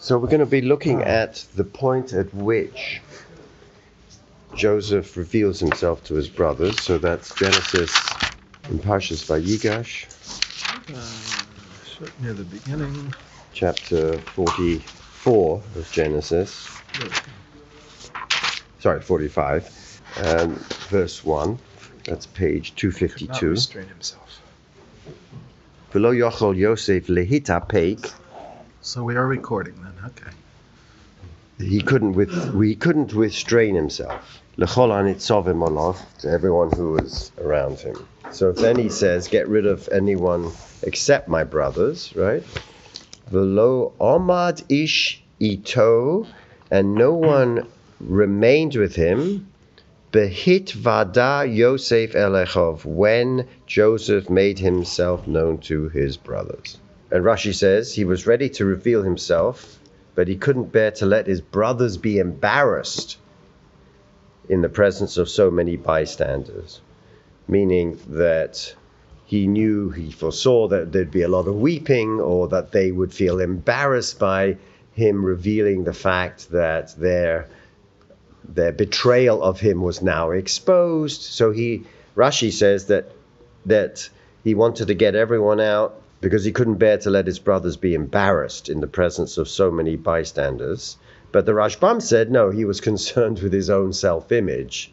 So we're going to be looking at the point at which Joseph reveals himself to his brothers. So that's Genesis in Parshas Vayigash, Uh, near the beginning. chapter 44 of Genesis. Sorry, 45, and verse 1. That's page Could not 252. restrain himself. V'lo yochol Yosef lehita peik. So we are recording then. Okay. He couldn't with he couldn't restrain himself. To everyone who was around him. So then he says, get rid of anyone except my brothers, right? V'lo omad ish ito, and no one remained with him. Behit vada Yosef elechov, when Joseph made himself known to his brothers. And Rashi says he was ready to reveal himself, but he couldn't bear to let his brothers be embarrassed in the presence of so many bystanders. Meaning that he knew, he foresaw that there'd be a lot of weeping or that they would feel embarrassed by him revealing the fact that their their betrayal of him was now exposed. So he Rashi says that that he wanted to get everyone out because he couldn't bear to let his brothers be embarrassed in the presence of so many bystanders. But the Rashbam said no, he was concerned with his own self-image,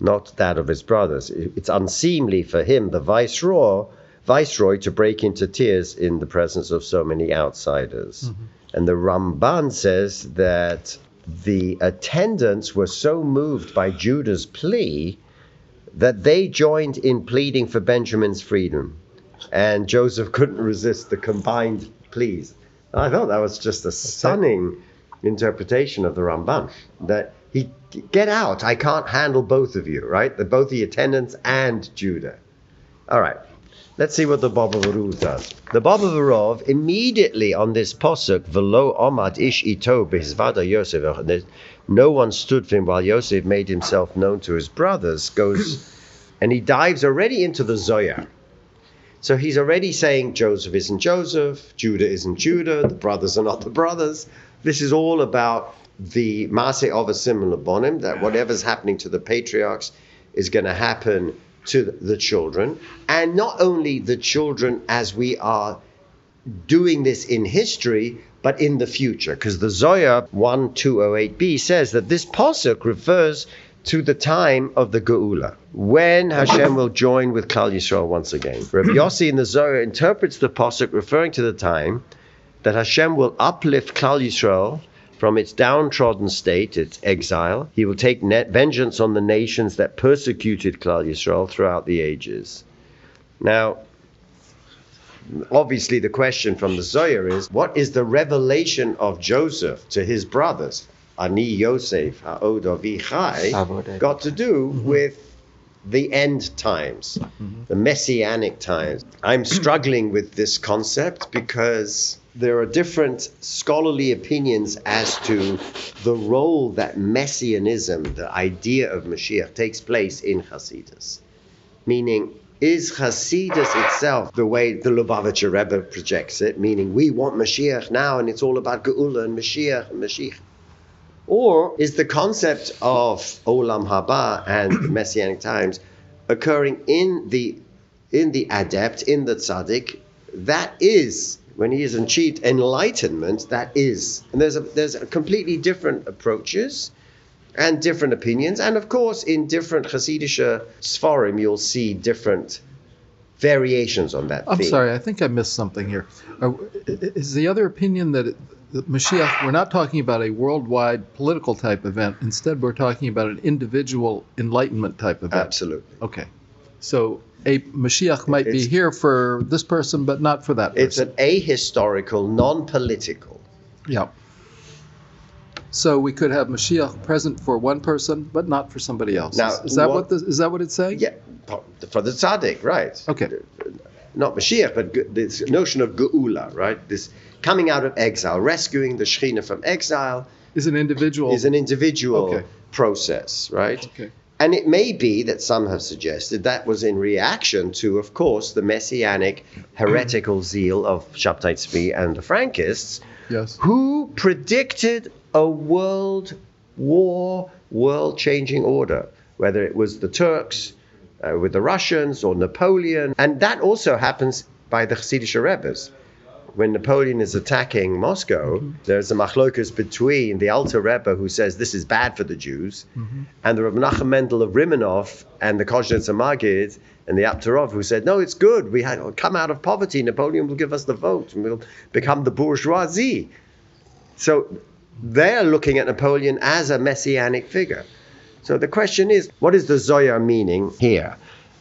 not that of his brothers. It's unseemly for him, the viceroy, viceroy, to break into tears in the presence of so many outsiders. Mm-hmm. And the Ramban says that the attendants were so moved by Judah's plea that they joined in pleading for Benjamin's freedom. And Joseph couldn't resist the combined pleas. And I thought that was just a stunning interpretation of the Ramban that he get out. I can't handle both of you, right? The, both the attendants and Judah. All right. Let's see what the Bobover Rov does. The Bobover Rov immediately on this posuk, "Velo omad ish ito behizvada Yosef," no one stood for him while Yosef made himself known to his brothers, goes and he dives already into the Zohar. So he's already saying Joseph isn't Joseph, Judah isn't Judah, the brothers are not the brothers. This is all about the Maase of a similar bonim, that whatever's happening to the patriarchs is going to happen to the children. And not only the children as we are doing this in history, but in the future. Because the Zohar 1208b says that this posuk refers to the time of the Geula, when Hashem will join with Klal Yisrael once again. Rabbi Yossi in the Zohar interprets the posuk referring to the time that Hashem will uplift Klal Yisrael from its downtrodden state, its exile. He will take net vengeance on the nations that persecuted Klal Yisrael throughout the ages. Now, obviously, the question from the Zohar is what is the revelation of Joseph to his brothers? Ani Yosef, Ha'od Avichai, got to do mm-hmm. with the end times, mm-hmm. the messianic times. I'm struggling with this concept because there are different scholarly opinions as to the role that messianism, the idea of Mashiach, takes place in Hasidus. Meaning, is Hasidus itself the way the Lubavitcher Rebbe projects it, meaning we want Mashiach now and it's all about Geula and Mashiach and Mashiach? Or is the concept of Olam Haba and Messianic times occurring in the in the adept, in the tzaddik, that is when he is achieved enlightenment, that is. And there's a there's a completely different approaches and different opinions. And of course, in different Hasidische Sforim, you'll see different variations on that I'm theme. sorry, I think I missed something here. Uh, is the other opinion that, that Mashiach, we're not talking about a worldwide political type event. Instead, we're talking about an individual enlightenment type event. Absolutely. Okay. So a Mashiach might be here for this person, but not for that person. It's an ahistorical, non political. Yeah. So we could have Mashiach present for one person, but not for somebody else. Now, is, that what- what, this, is that what it's saying? Yeah, for the tzaddik, right. Okay. Not Mashiach, but this notion of geula, right? This coming out of exile, rescuing the Shekhinah from exile Is an individual. is an individual Okay. process, right? Okay. And it may be that some have suggested that was in reaction to, of course, the messianic heretical zeal of Shabtai Tzvi and the Frankists, Yes. Who predicted a world war, world changing order? Whether it was the Turks uh, with the Russians or Napoleon. And that also happens by the Hasidic Rebbes. When Napoleon is attacking Moscow, mm-hmm. there's a machlokas between the Alter Rebbe who says this is bad for the Jews, mm-hmm. and the Rav Nachum Mendel of Rimanov and the Kozhnitzer Magid and the Apter Rov who said, no, it's good. We had oh, come out of poverty. Napoleon will give us the vote and we'll become the bourgeoisie. So they're looking at Napoleon as a messianic figure. So the question is, what is the Zohar meaning here?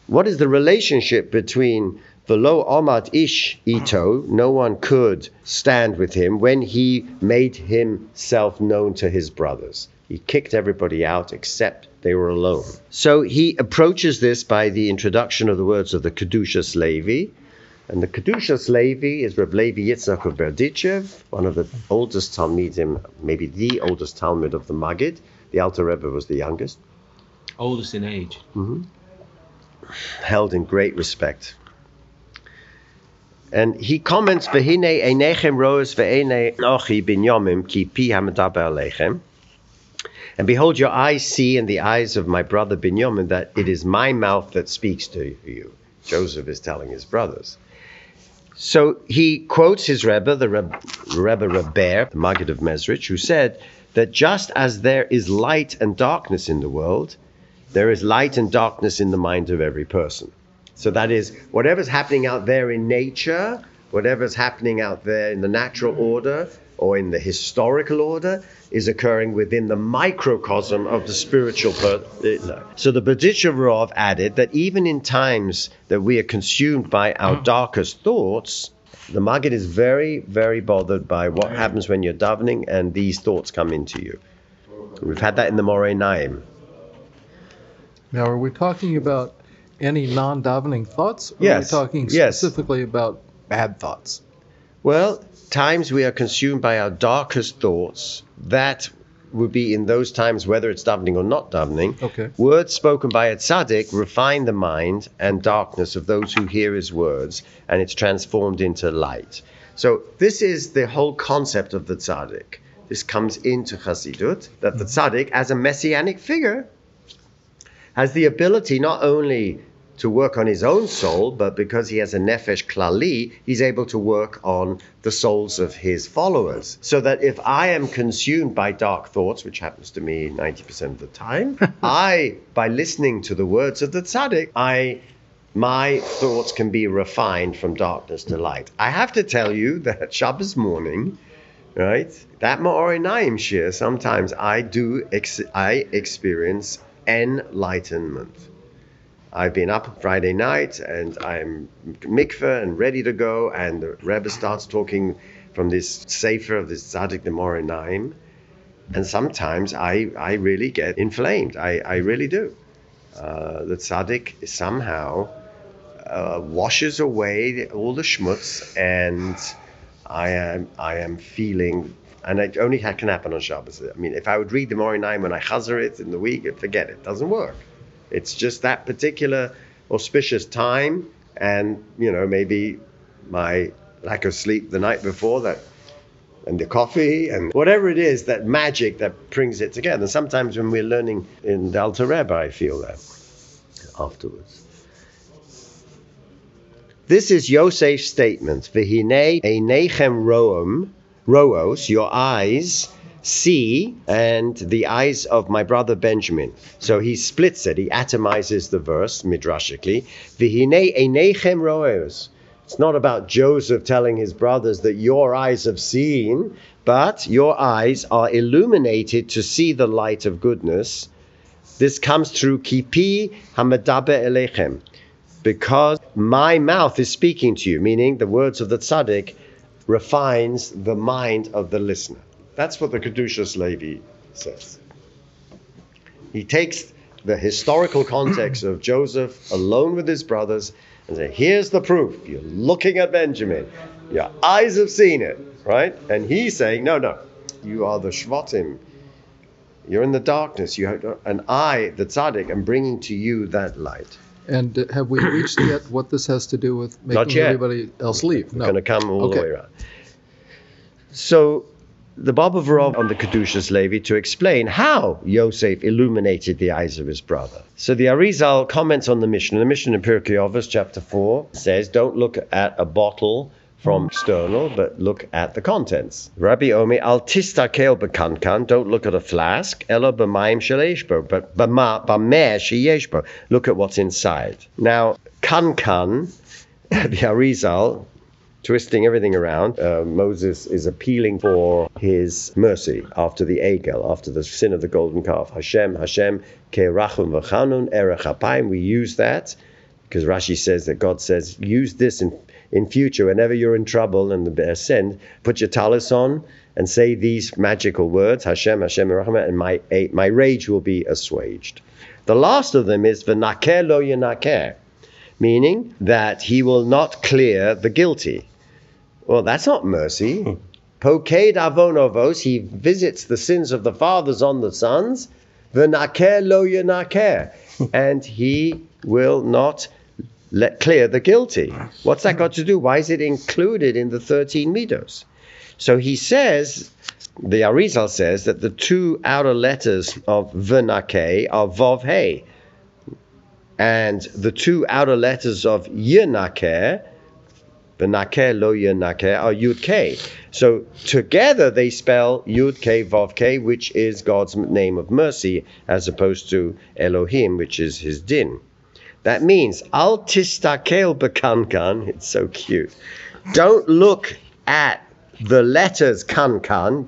What is the relationship between Velo Omad Ish Ito, no one could stand with him when he made himself known to his brothers? He kicked everybody out except they were alone. So he approaches this by the introduction of the words of the Kedushas Levi. And the Kedushas Levi is Reb Levi Yitzchak of Berdichev, one of the oldest Talmidim, maybe the oldest Talmud of the Magid. The Alter Rebbe was the youngest, Oldest in age. Mm-hmm. held in great respect. And he comments, "V'hine einechem roes ve'ene ochi binyomim ki pi alechem." And behold, your eyes see in the eyes of my brother Binyamin that it is my mouth that speaks to you. Joseph is telling his brothers. So he quotes his Rebbe, the Rebbe, Rebbe the Maggid of Mezrich, who said that just as there is light and darkness in the world, there is light and darkness in the mind of every person. So that is, whatever's happening out there in nature, whatever's happening out there in the natural mm-hmm. order or in the historical order, is occurring within the microcosm of the spiritual. Per- uh, so the Berditchev added that even in times that we are consumed by our mm-hmm. darkest thoughts, the Maggid is very, very bothered by what mm-hmm. happens when you're davening and these thoughts come into you. We've had that in the Me'or Einayim. Now, are we talking about any non-davening thoughts? Or Yes, Are we talking yes. specifically about bad thoughts? Well, times we are consumed by our darkest thoughts, that would be in those times, whether it's davening or not davening. Okay. Words spoken by a tzaddik refine the mind and darkness of those who hear his words, and it's transformed into light. So this is the whole concept of the tzaddik. This comes into Chassidut, that the mm-hmm. tzaddik, as a messianic figure, has the ability not only to work on his own soul, but because he has a nefesh klali, he's able to work on the souls of his followers. So that if I am consumed by dark thoughts, which happens to me 90% of the time, I, by listening to the words of the tzaddik, I my thoughts can be refined from darkness to light. I have to tell you that Shabbos morning, right, that Me'or Einayim shir, sometimes I do, ex- I experience enlightenment. I've been up Friday night and I'm mikveh and ready to go, and the Rebbe starts talking from this sefer of this Tzaddik the Me'or Einayim, and sometimes I, I really get inflamed. I, I really do. Uh, the tzaddik somehow uh, washes away all the schmutz, and I am I am feeling, and it only can happen on Shabbos. I mean, if I would read the Me'or Einayim when I chazer it in the week, forget it, it. doesn't work. It's just that particular auspicious time, and you know maybe my lack of sleep the night before that and the coffee and whatever it is, that magic that brings it together. And sometimes when we're learning in the Alter Rebbe, I feel that afterwards. This is Yosef's statement. V'hine einechem roam, roos, your eyes see, and the eyes of my brother Benjamin. So he splits it, he atomizes the verse, midrashically. V'hine einechem roos. It's not about Joseph telling his brothers that your eyes have seen, but your eyes are illuminated to see the light of goodness. This comes through kipi hamadabe elechem, because my mouth is speaking to you, meaning the words of the tzaddik refines the mind of the listener. That's what the Kedushas Levi says. He takes the historical context of Joseph alone with his brothers and say, here's the proof. You're looking at Benjamin. Your eyes have seen it, right? And he's saying, no, no, you are the Shvatim. You're in the darkness. You have, and I, the tzaddik, am bringing to you that light. And have we reached yet what this has to do with making everybody else leave? We're No. going to come all Okay. the way around. So the Bobover Rov on the Kedushas Levi to explain how Yosef illuminated the eyes of his brother. So the Arizal comments on the mission. The mission in Pirkei Avos, chapter 4, says, Don't look at a bottle from external, but look at the contents. Rabbi Omi, al tistakel bekankan, don't look at a flask, ella b'mayim shaleshbo, but b'meh sheyeshbo, look at what's inside. Now, kankan, the Arizal, twisting everything around, uh, Moses is appealing for his mercy after the Egel, after the sin of the golden calf. Hashem, Hashem, ke'rachum v'chanun, erech we use that, because Rashi says that God says, use this in in future, whenever you're in trouble and uh, the sin, put your talis on and say these magical words, Hashem, Hashem, Rahman, and my, my rage will be assuaged. The last of them is v'naker lo yenaker, meaning that he will not clear the guilty. Well, that's not mercy. Hmm. Poked avonovos, he visits the sins of the fathers on the sons. V'naker lo yenaker, and he will not let clear the guilty. What's that got to do? Why is it included in the 13 midos? So he says, the Arizal says that the two outer letters of Vernake are Vov He, and the two outer letters of Yinake, Vernake Lo Yinake, are Yud K. So together they spell Yud K Vov K, which is God's name of mercy, as opposed to Elohim, which is his din. That means al bekankan. It's so cute. Don't look at the letters kankan.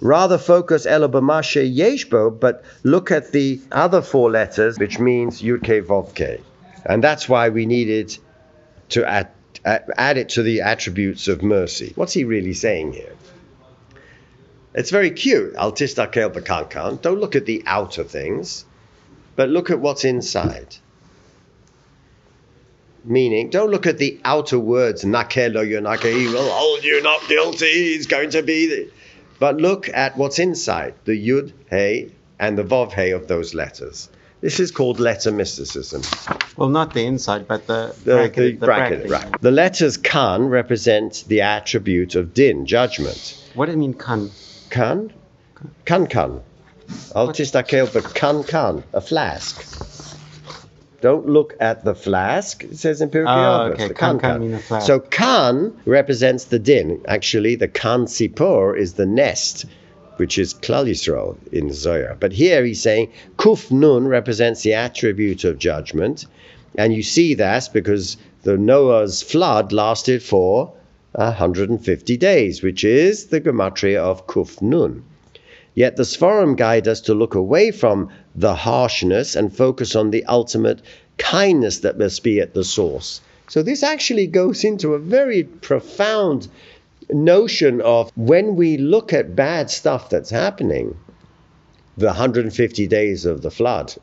Rather focus elabamashe yeshbo, but look at the other four letters, which means yudke vovke. And that's why we needed to add, uh, add it to the attributes of mercy. What's he really saying here? It's very cute. Al tistakel bekankan. Don't look at the outer things, but look at what's inside meaning don't look at the outer words nakelo yonake he will hold oh, you not guilty he's going to be the... but look at what's inside the yud hey and the vav hey of those letters. This is called letter mysticism. Well not the inside but the, the bracket, the, the bracket, right. the letters kan represent the attribute of din judgment. What do you mean kan kan kan kan just but kan kan a flask don't look at the flask. It says Pirkei oh, okay. Kan, kan. So kan represents the din. Actually, the kan sipor is the nest, which is Klal Yisrael in Zohar. But here he's saying kuf nun represents the attribute of judgment, and you see that because the Noah's flood lasted for 150 days, which is the gematria of kuf nun. Yet the Sforim guide us to look away from the harshness and focus on the ultimate kindness that must be at the source. So this actually goes into a very profound notion of when we look at bad stuff that's happening, the 150 days of the flood,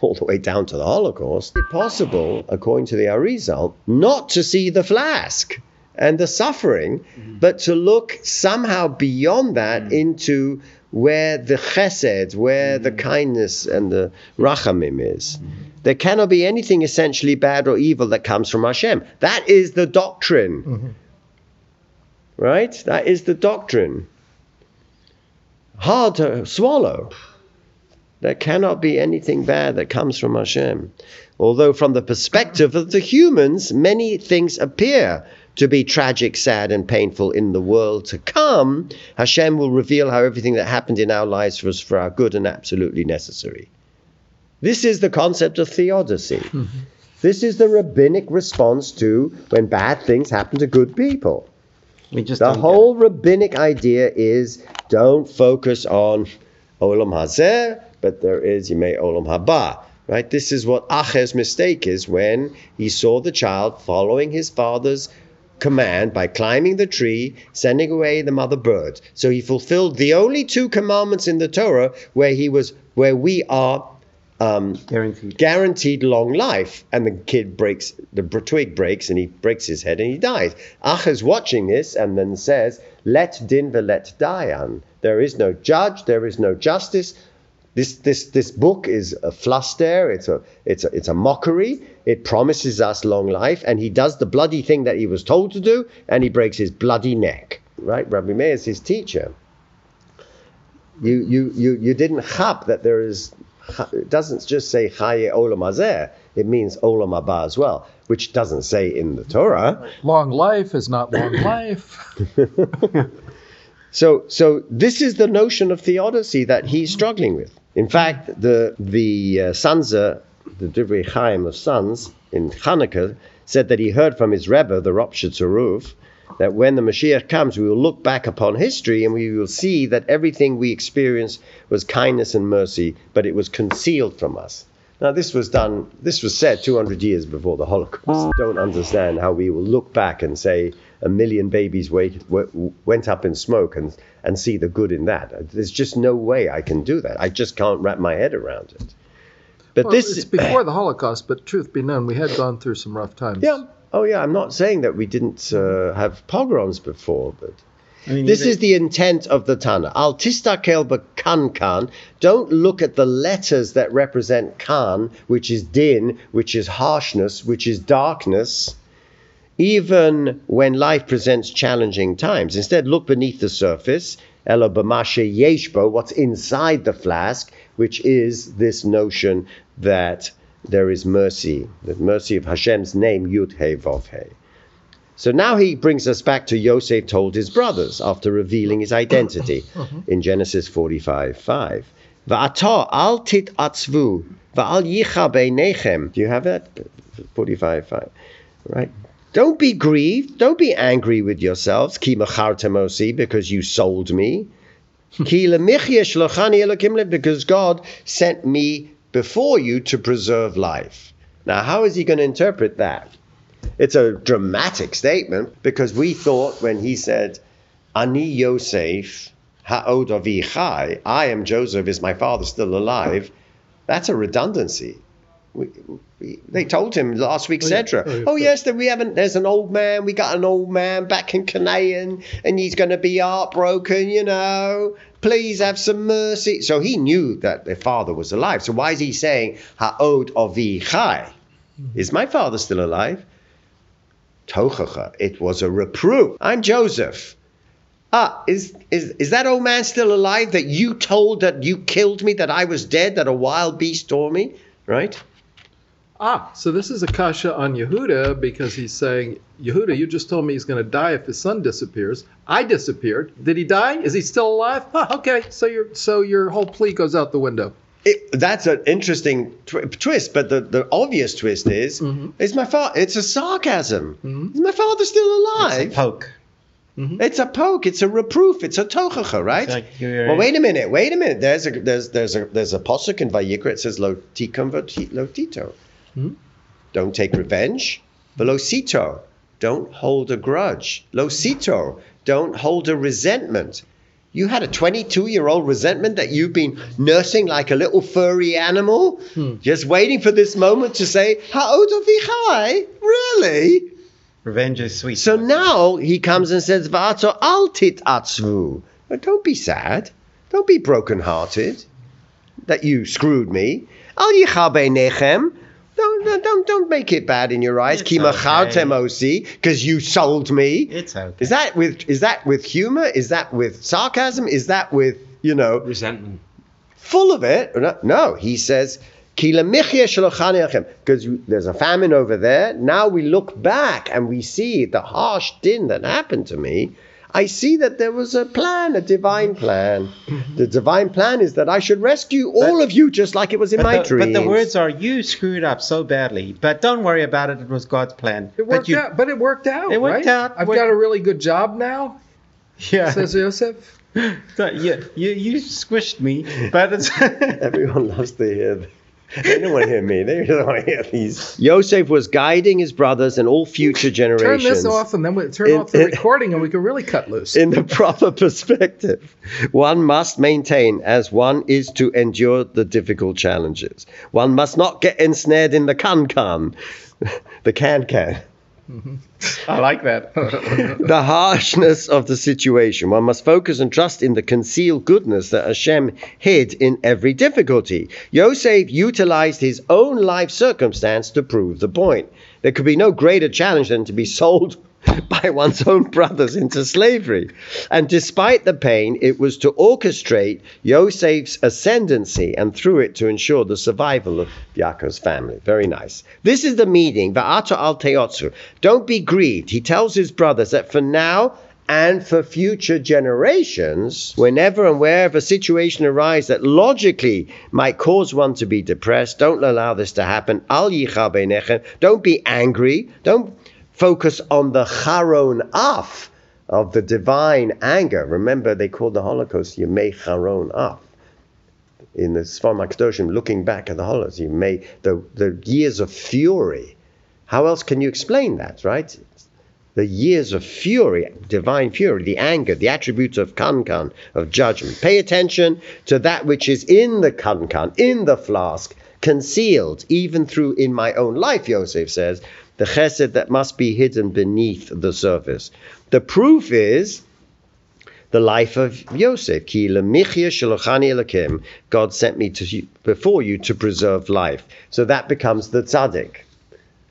all the way down to the Holocaust, it's possible, according to the Arizal, not to see the flask and the suffering, mm-hmm. but to look somehow beyond that mm-hmm. into where the chesed, where the mm. kindness and the rachamim is. There cannot be anything essentially bad or evil that comes from Hashem. That is the doctrine. Mm-hmm. Right? That is the doctrine. Hard to swallow. There cannot be anything bad that comes from Hashem. Although, from the perspective of the humans, many things appear to be tragic, sad, and painful in the world to come, Hashem will reveal how everything that happened in our lives was for our good and absolutely necessary. This is the concept of theodicy. Mm-hmm. This is the rabbinic response to when bad things happen to good people. We just the whole rabbinic idea is don't focus on olam hazeh, but there is yimei olam haba. Right? This is what Acher's mistake is when he saw the child following his father's command by climbing the tree, sending away the mother bird. So he fulfilled the only two commandments in the Torah where he was where we are um, guaranteed. guaranteed long life. And the kid breaks the twig breaks and he breaks his head and he dies. is watching this and then says, "Let din let dayan." There is no judge. There is no justice. This, this, this book is a fluster, it's a, it's, a, it's a mockery. It promises us long life, and he does the bloody thing that he was told to do, and he breaks his bloody neck. right? Rabbi Meir is his teacher. You, you, you, you didn't chap that there is, it doesn't just say Chaye Olam Hazeh, it means Olam Haba as well, which doesn't say in the Torah. Long life is not long life. So, so this is the notion of theodicy that he's struggling with. In fact, the the uh, Sansa, the Divrei Chaim of Sons in Hanukkah, said that he heard from his Rebbe, the Rosh Tzaruf, that when the Mashiach comes, we will look back upon history and we will see that everything we experienced was kindness and mercy, but it was concealed from us. Now, this was done, this was said 200 years before the Holocaust. Don't understand how we will look back and say a million babies wait, w- went up in smoke and, and see the good in that. There's just no way I can do that. I just can't wrap my head around it. But Well, this is before the Holocaust, but truth be known, we had gone through some rough times. Yeah. Oh, yeah. I'm not saying that we didn't uh, have pogroms before, but I mean, this is the intent of the Tana. Al tistakel kan kan. Don't look at the letters that represent kan, which is din, which is harshness, which is darkness. Even when life presents challenging times, instead look beneath the surface. Elo b'mashe yeshbo, what's inside the flask, which is this notion that there is mercy, the mercy of Hashem's name, Yud He Vav He. So now he brings us back to Yosef told his brothers after revealing his identity uh-huh. in Genesis 45 5. Va'ata al tit atzvu va'al yicha beinechem. Do you have that? 45 5. Right? Don't be grieved. Don't be angry with yourselves. Ki because you sold me. Because God sent me before you to preserve life. Now, how is he going to interpret that? It's a dramatic statement because we thought when he said, Ani Yosef ha'od I am Joseph, is my father still alive? That's a redundancy. They told him last week, Oh, etc. Oh, yeah. Oh, yes, that we haven't. There's an old man. We got an old man back in Canaan, and he's going to be heartbroken. You know, please have some mercy. So he knew that their father was alive. So why is he saying ha'od avi chai? Is my father still alive? Tochacha. It was a reproof. I'm Joseph. Ah, is, is is that old man still alive that you told that you killed me, that I was dead, that a wild beast tore me? Right? Ah, so this is Akasha on Yehuda because he's saying, Yehuda, you just told me he's going to die if his son disappears. I disappeared. Did he die? Is he still alive? Ah, okay, so your so your whole plea goes out the window. It, that's an interesting tw- twist, but the, the obvious twist is, is my father? It's a sarcasm. Is my father still alive? It's alive? a poke. It's a poke. It's a reproof. It's a tochacha, right? It's like you're- well, wait a minute. Wait a minute. There's a there's there's a there's a posuk in Vayikra. It says lo tikam v'ti- lo tito. Hmm? Don't take revenge. Velo sito. Don't hold a grudge. Lo sito. Don't hold a resentment. You had a 22 year old resentment that you've been nursing like a little furry animal, hmm. just waiting for this moment to say, Ha'odo vichai? Really? Revenge is sweet. So now he comes and says, Vato altit atzvu. Don't be sad. Don't be brokenhearted that you screwed me. Al yicha beinechem. Don't, don't, don't, make it bad in your eyes. It's Ki machartem okay. because you sold me. It's okay. Is that with is that with humor? Is that with sarcasm? Is that with you know Resentment. full of it. No, no, he says, because there's a famine over there. Now we look back and we see the harsh din that happened to me. I see that there was a plan, a divine plan. The divine plan is that I should rescue all of you just like it was in my the, dreams. but the words are you screwed up so badly. But don't worry about it. It was God's plan. It but worked you, out, but it worked out. It worked right? out. I've Worked- got a really good job now, Yeah. says Yosef. So, yeah, you you squished me, but it's Everyone loves to hear. Th- They don't want to hear me. They don't want to hear these. Yosef was guiding his brothers and all future generations. Turn this off, and then we turn In- off the in- recording, and we can really cut loose. in the proper perspective. One must maintain as one is to endure the difficult challenges. One must not get ensnared in the can can, the can can, Mm-hmm. I like that. the harshness of the situation. One must focus and trust in the concealed goodness that Hashem hid in every difficulty. Yosef utilized his own life circumstance to prove the point. There could be no greater challenge than to be sold by one's own brothers into slavery. And despite the pain, it was to orchestrate Yosef's ascendancy and through it to ensure the survival of Yaakov's family. Very nice. This is the meaning, Va'ata al teotsu. Don't be grieved. He tells his brothers that for now, and for future generations, whenever and wherever a situation arises that logically might cause one to be depressed, don't allow this to happen. Al. Don't be angry. Don't focus on the charon af of the divine anger. Remember, they called the Holocaust Yemei Charon af. In the Sfar Makdoshim, looking back at the Holocaust, you may the the years of fury. How else can you explain that, right? the years of fury, divine fury, the anger, the attributes of kankan, of judgment. Pay attention to that which is in the kankan, in the flask, concealed, even through in my own life, Yosef says, the chesed that must be hidden beneath the surface. The proof is the life of Yosef. Ki. God sent me to before you to preserve life. So that becomes the tzaddik.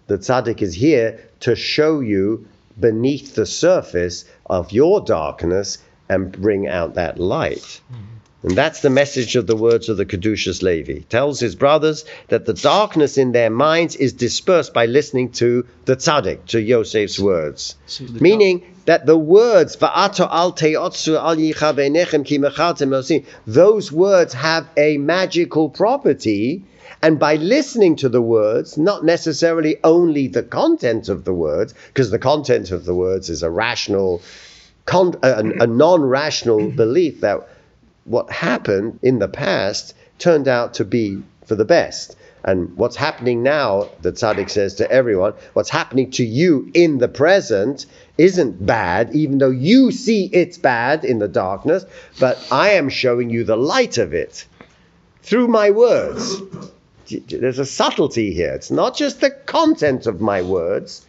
The tzaddik is here to show you beneath the surface of your darkness and bring out that light. Mm-hmm. And that's the message of the words of the Kedushas Levi. Tells his brothers that the darkness in their minds is dispersed by listening to the tzaddik, to Yosef's words. So Meaning that the words, "Va'ato al teotsu al ki mechaltem osim," those words have a magical property. And by listening to the words, not necessarily only the content of the words, because the content of the words is a rational, con- a, a non-rational belief that what happened in the past turned out to be for the best. And what's happening now, the tzaddik says to everyone, what's happening to you in the present isn't bad, even though you see it's bad in the darkness, but I am showing you the light of it through my words. There's a subtlety here. It's not just the content of my words,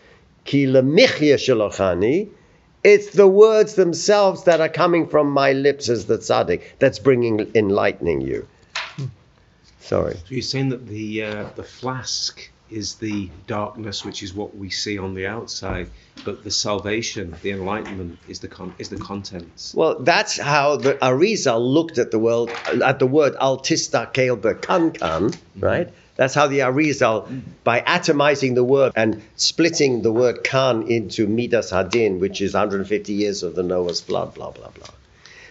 it's the words themselves that are coming from my lips as the tzaddik that's bringing enlightening you. Sorry. So you're saying that the uh, the flask is the darkness, which is what we see on the outside, but the salvation, the enlightenment, is the con- is the contents. Well, that's how the Arizal looked at the world, at the word altista kelbe kankan, right? That's how the Arizal, by atomizing the word and splitting the word kan into midas hadin, which is 150 years of the Noah's flood, blah blah blah.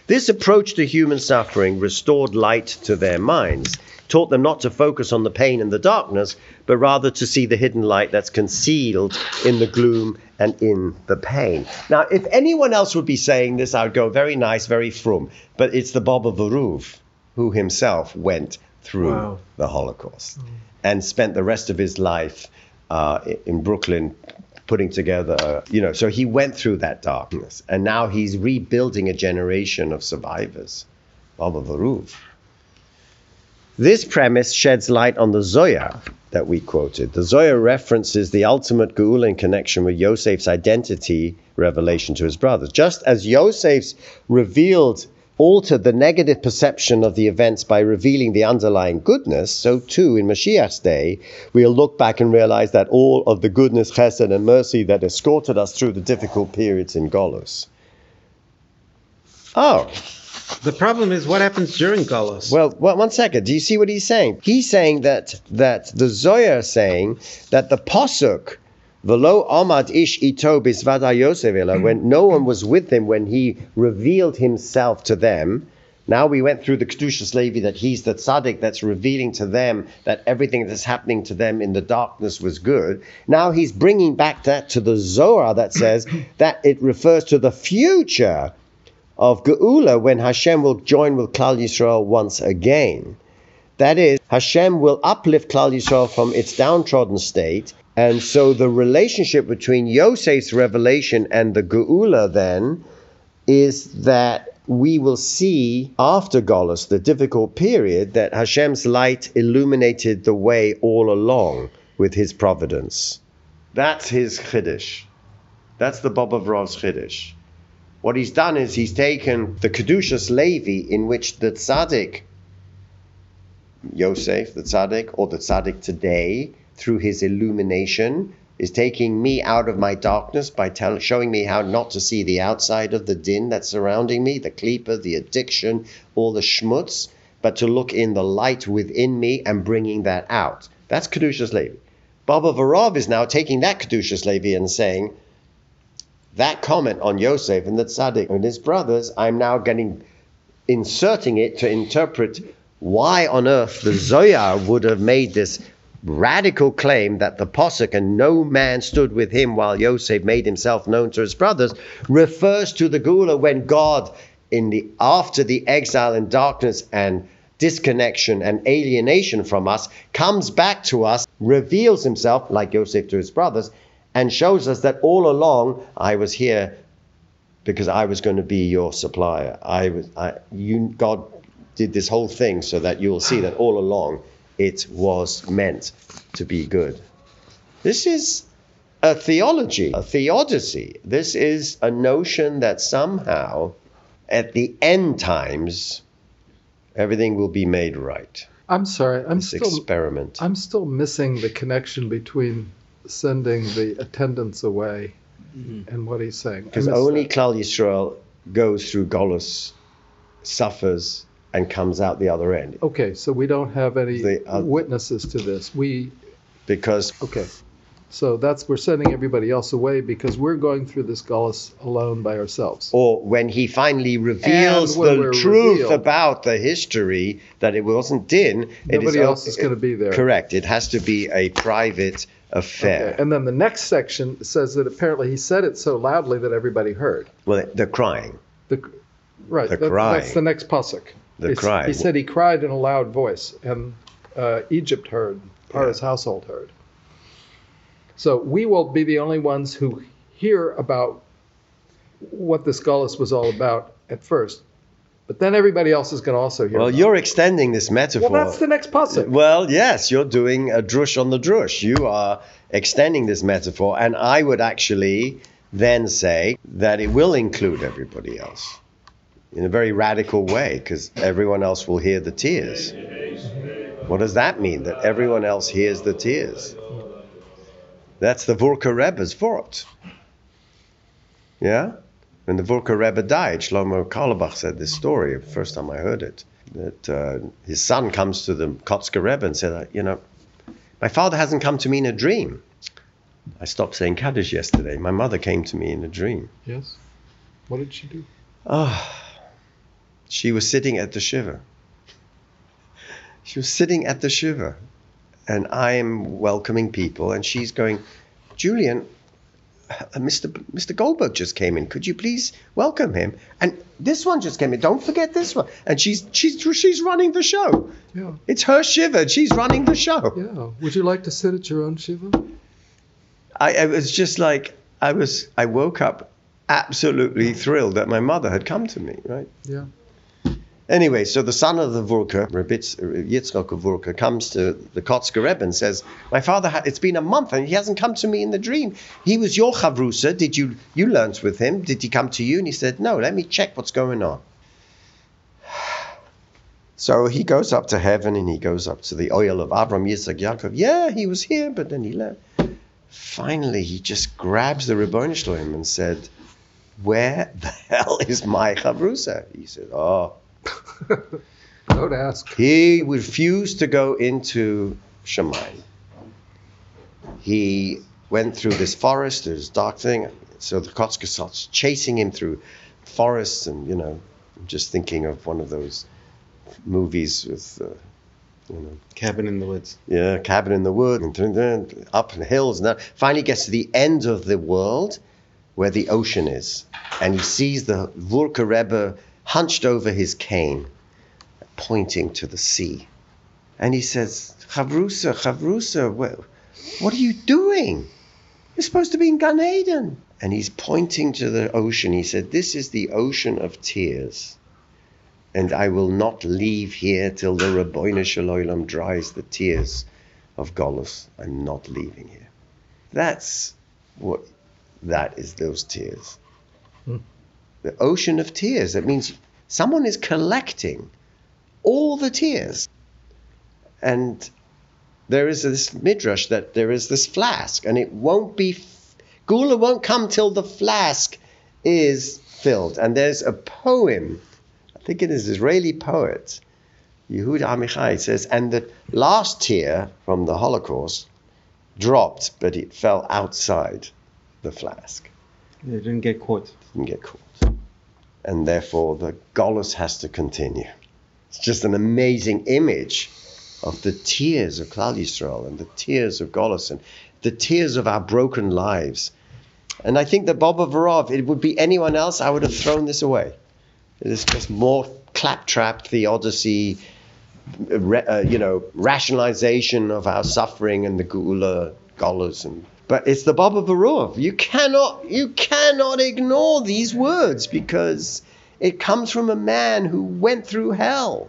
This approach to human suffering restored light to their minds, taught them not to focus on the pain and the darkness, but rather to see the hidden light that's concealed in the gloom and in the pain. Now, if anyone else would be saying this, I would go very nice, very frum. But it's the Bobover Rov who himself went through Wow. the Holocaust and spent the rest of his life uh, in Brooklyn putting together, you know, so he went through that darkness and now he's rebuilding a generation of survivors. Bobover Rov. This premise sheds light on the Zohar that we quoted. The Zohar references the ultimate Geula in connection with Yosef's identity revelation to his brothers. Just as Yosef's revealed altered the negative perception of the events by revealing the underlying goodness, so too in Mashiach's day, we'll look back and realize that all of the goodness, chesed, and mercy that escorted us through the difficult periods in Golos. Oh, The problem is what happens during Golos. well, one one second. Do you see what he's saying? He's saying that that the Zohar is saying that the posuk velo amad ish ito bisvada Yosef when mm. no one was with him when he revealed himself to them. Now we went through the Kedushas Levi that he's the tzaddik that's revealing to them that everything that's happening to them in the darkness was good. Now he's bringing back that to the Zohar that says that it refers to the future of Geula when Hashem will join with Klal Yisrael once again. That is, Hashem will uplift Klal Yisrael from its downtrodden state, and so the relationship between Yosef's revelation and the Geula then is that we will see after Golos, the difficult period, that Hashem's light illuminated the way all along with his providence. That's his chiddush. That's the Bobover Rov's chiddush. What he's done is he's taken the Kedushas Levi, in which the tzaddik, Yosef, the tzaddik, or the tzaddik today, through his illumination, is taking me out of my darkness by tell, showing me how not to see the outside of the din that's surrounding me, the klipa, the addiction, all the schmutz, but to look in the light within me and bringing that out. That's Kedushas Levi. Bobover Rov is now taking that Kedushas Levi and saying, that comment on Yosef and the tzaddik and his brothers, I'm now getting inserting it to interpret why on earth the Zohar would have made this radical claim that the posuk and no man stood with him while Yosef made himself known to his brothers refers to the Geula when God in the after the exile and darkness and disconnection and alienation from us comes back to us reveals himself like Yosef to his brothers and shows us that all along I was here because I was going to be your supplier. I was I, you God did this whole thing so that you'll see that all along it was meant to be good. This is a theology, a theodicy. This is a notion that somehow at the end times everything will be made right. I'm sorry. I'm This still experiment. I'm still missing the connection between sending the attendants away mm-hmm. and what he's saying. Because only that. Klal Yisrael goes through Golus, suffers, and comes out the other end. Okay, so we don't have any The, uh, witnesses to this. We Because okay. So that's we're sending everybody else away because we're going through this Gullus alone by ourselves. or when he finally reveals the truth revealed. about the history that it wasn't Din, it Nobody is else is going to be there. Correct. It has to be a private affair. Okay, And then the next section says that apparently he said it so loudly that everybody heard. Well, they're crying. The, right. The that- cry. That's the next pasuk. The He- cry. He said he cried in a loud voice, and uh, Egypt heard, Paro's household heard. So we will be the only ones who hear about what this Gullus was all about at first. But then everybody else is going to also hear. Well, you're extending this metaphor. Well, that's the next pasuk. Well, yes, you're doing a drush on the drush. You are extending this metaphor, and I would actually then say that it will include everybody else in a very radical way, because everyone else will hear the tears. What does that mean? That everyone else hears the tears? That's the Vorka Rebbe's fort. Yeah? When the Vorka Rebbe died, Shlomo Carlebach said this story, the first time I heard it, that uh, his son comes to the Kotzker Rebbe and said, you know, my father hasn't come to me in a dream. I stopped saying Kaddish yesterday. My mother came to me in a dream. Yes. What did she do? Oh, she was sitting at the shiva. She was sitting at the shiva, and I am welcoming people, and she's going, Julian, uh, Mr. Mr. Goldberg just came in. Could you please welcome him? And this one just came in. Don't forget this one. And she's she's she's running the show. Yeah. It's her shiva. She's running the show. Yeah. Would you like to sit at your own shiva? I, I was just like I was. I woke up absolutely thrilled that my mother had come to me. Right. Yeah. Anyway, so the son of the Vurka, Rabitz, Yitzchak of Vurka, comes to the Kotzker Rebbe and says, "My father, it's been a month and he hasn't come to me in the dream. He was your chavrusa. Did you you learnt with him? Did he come to you?" And he said, "No. Let me check what's going on." So he goes up to heaven and he goes up to the oil of Avram, Yitzchak, Yaakov. Yeah, he was here, but then he left. Finally, he just grabs the Ribbon Shloim and said, "Where the hell is my chavrusa?" He said, "Oh." Don't ask. He refused to go into Shemaim. He went through this forest, there's dark thing. So the Kotzker starts chasing him through forests, and you know, I'm just thinking of one of those movies with, uh, you know, Cabin in the woods. yeah, cabin in the wood, and dun- dun, up in the hills, and that. Finally gets to the end of the world, where the ocean is, and he sees the Vurka Rebbe hunched over his cane, pointing to the sea, and he says, "Chavrusa, Chavrusa, what, what are you doing? You're supposed to be in Gan Eden." And he's pointing to the ocean. He said, "This is the ocean of tears." and I will not leave here till the Rabboina Shalom dries the tears of Golos. I'm not leaving here. That's what that is those tears. Hmm. The ocean of tears. That means someone is collecting all the tears. And there is this midrash that there is this flask, and it won't be Geula won't come till the flask is filled. And there's a poem, I think it is Israeli poet, Yehuda Amichai says, and the last tear from the Holocaust dropped, but it fell outside the flask. It didn't get caught. Didn't get caught. And therefore the Golos has to continue. It's just an amazing image of the tears of Klal Yisrael and the tears of Golos and the tears of our broken lives. And I think that Bobover Rov, it would be anyone else, I would have thrown this away. It is just more claptrap theodicy, uh, you know, rationalization of our suffering and the Gula, Golas, and but it's the Bobover Rov. You cannot, you cannot ignore these words because it comes from a man who went through hell.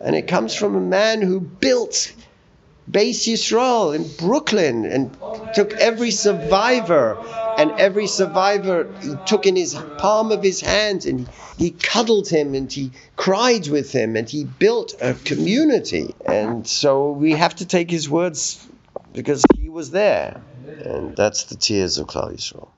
And it comes from a man who built Beis Yisrael in Brooklyn and took every survivor and every survivor he took in his palm of his hand and he cuddled him and he cried with him and he built a community. And so we have to take his words because he was there. And that's the tears of Klal Yisrael.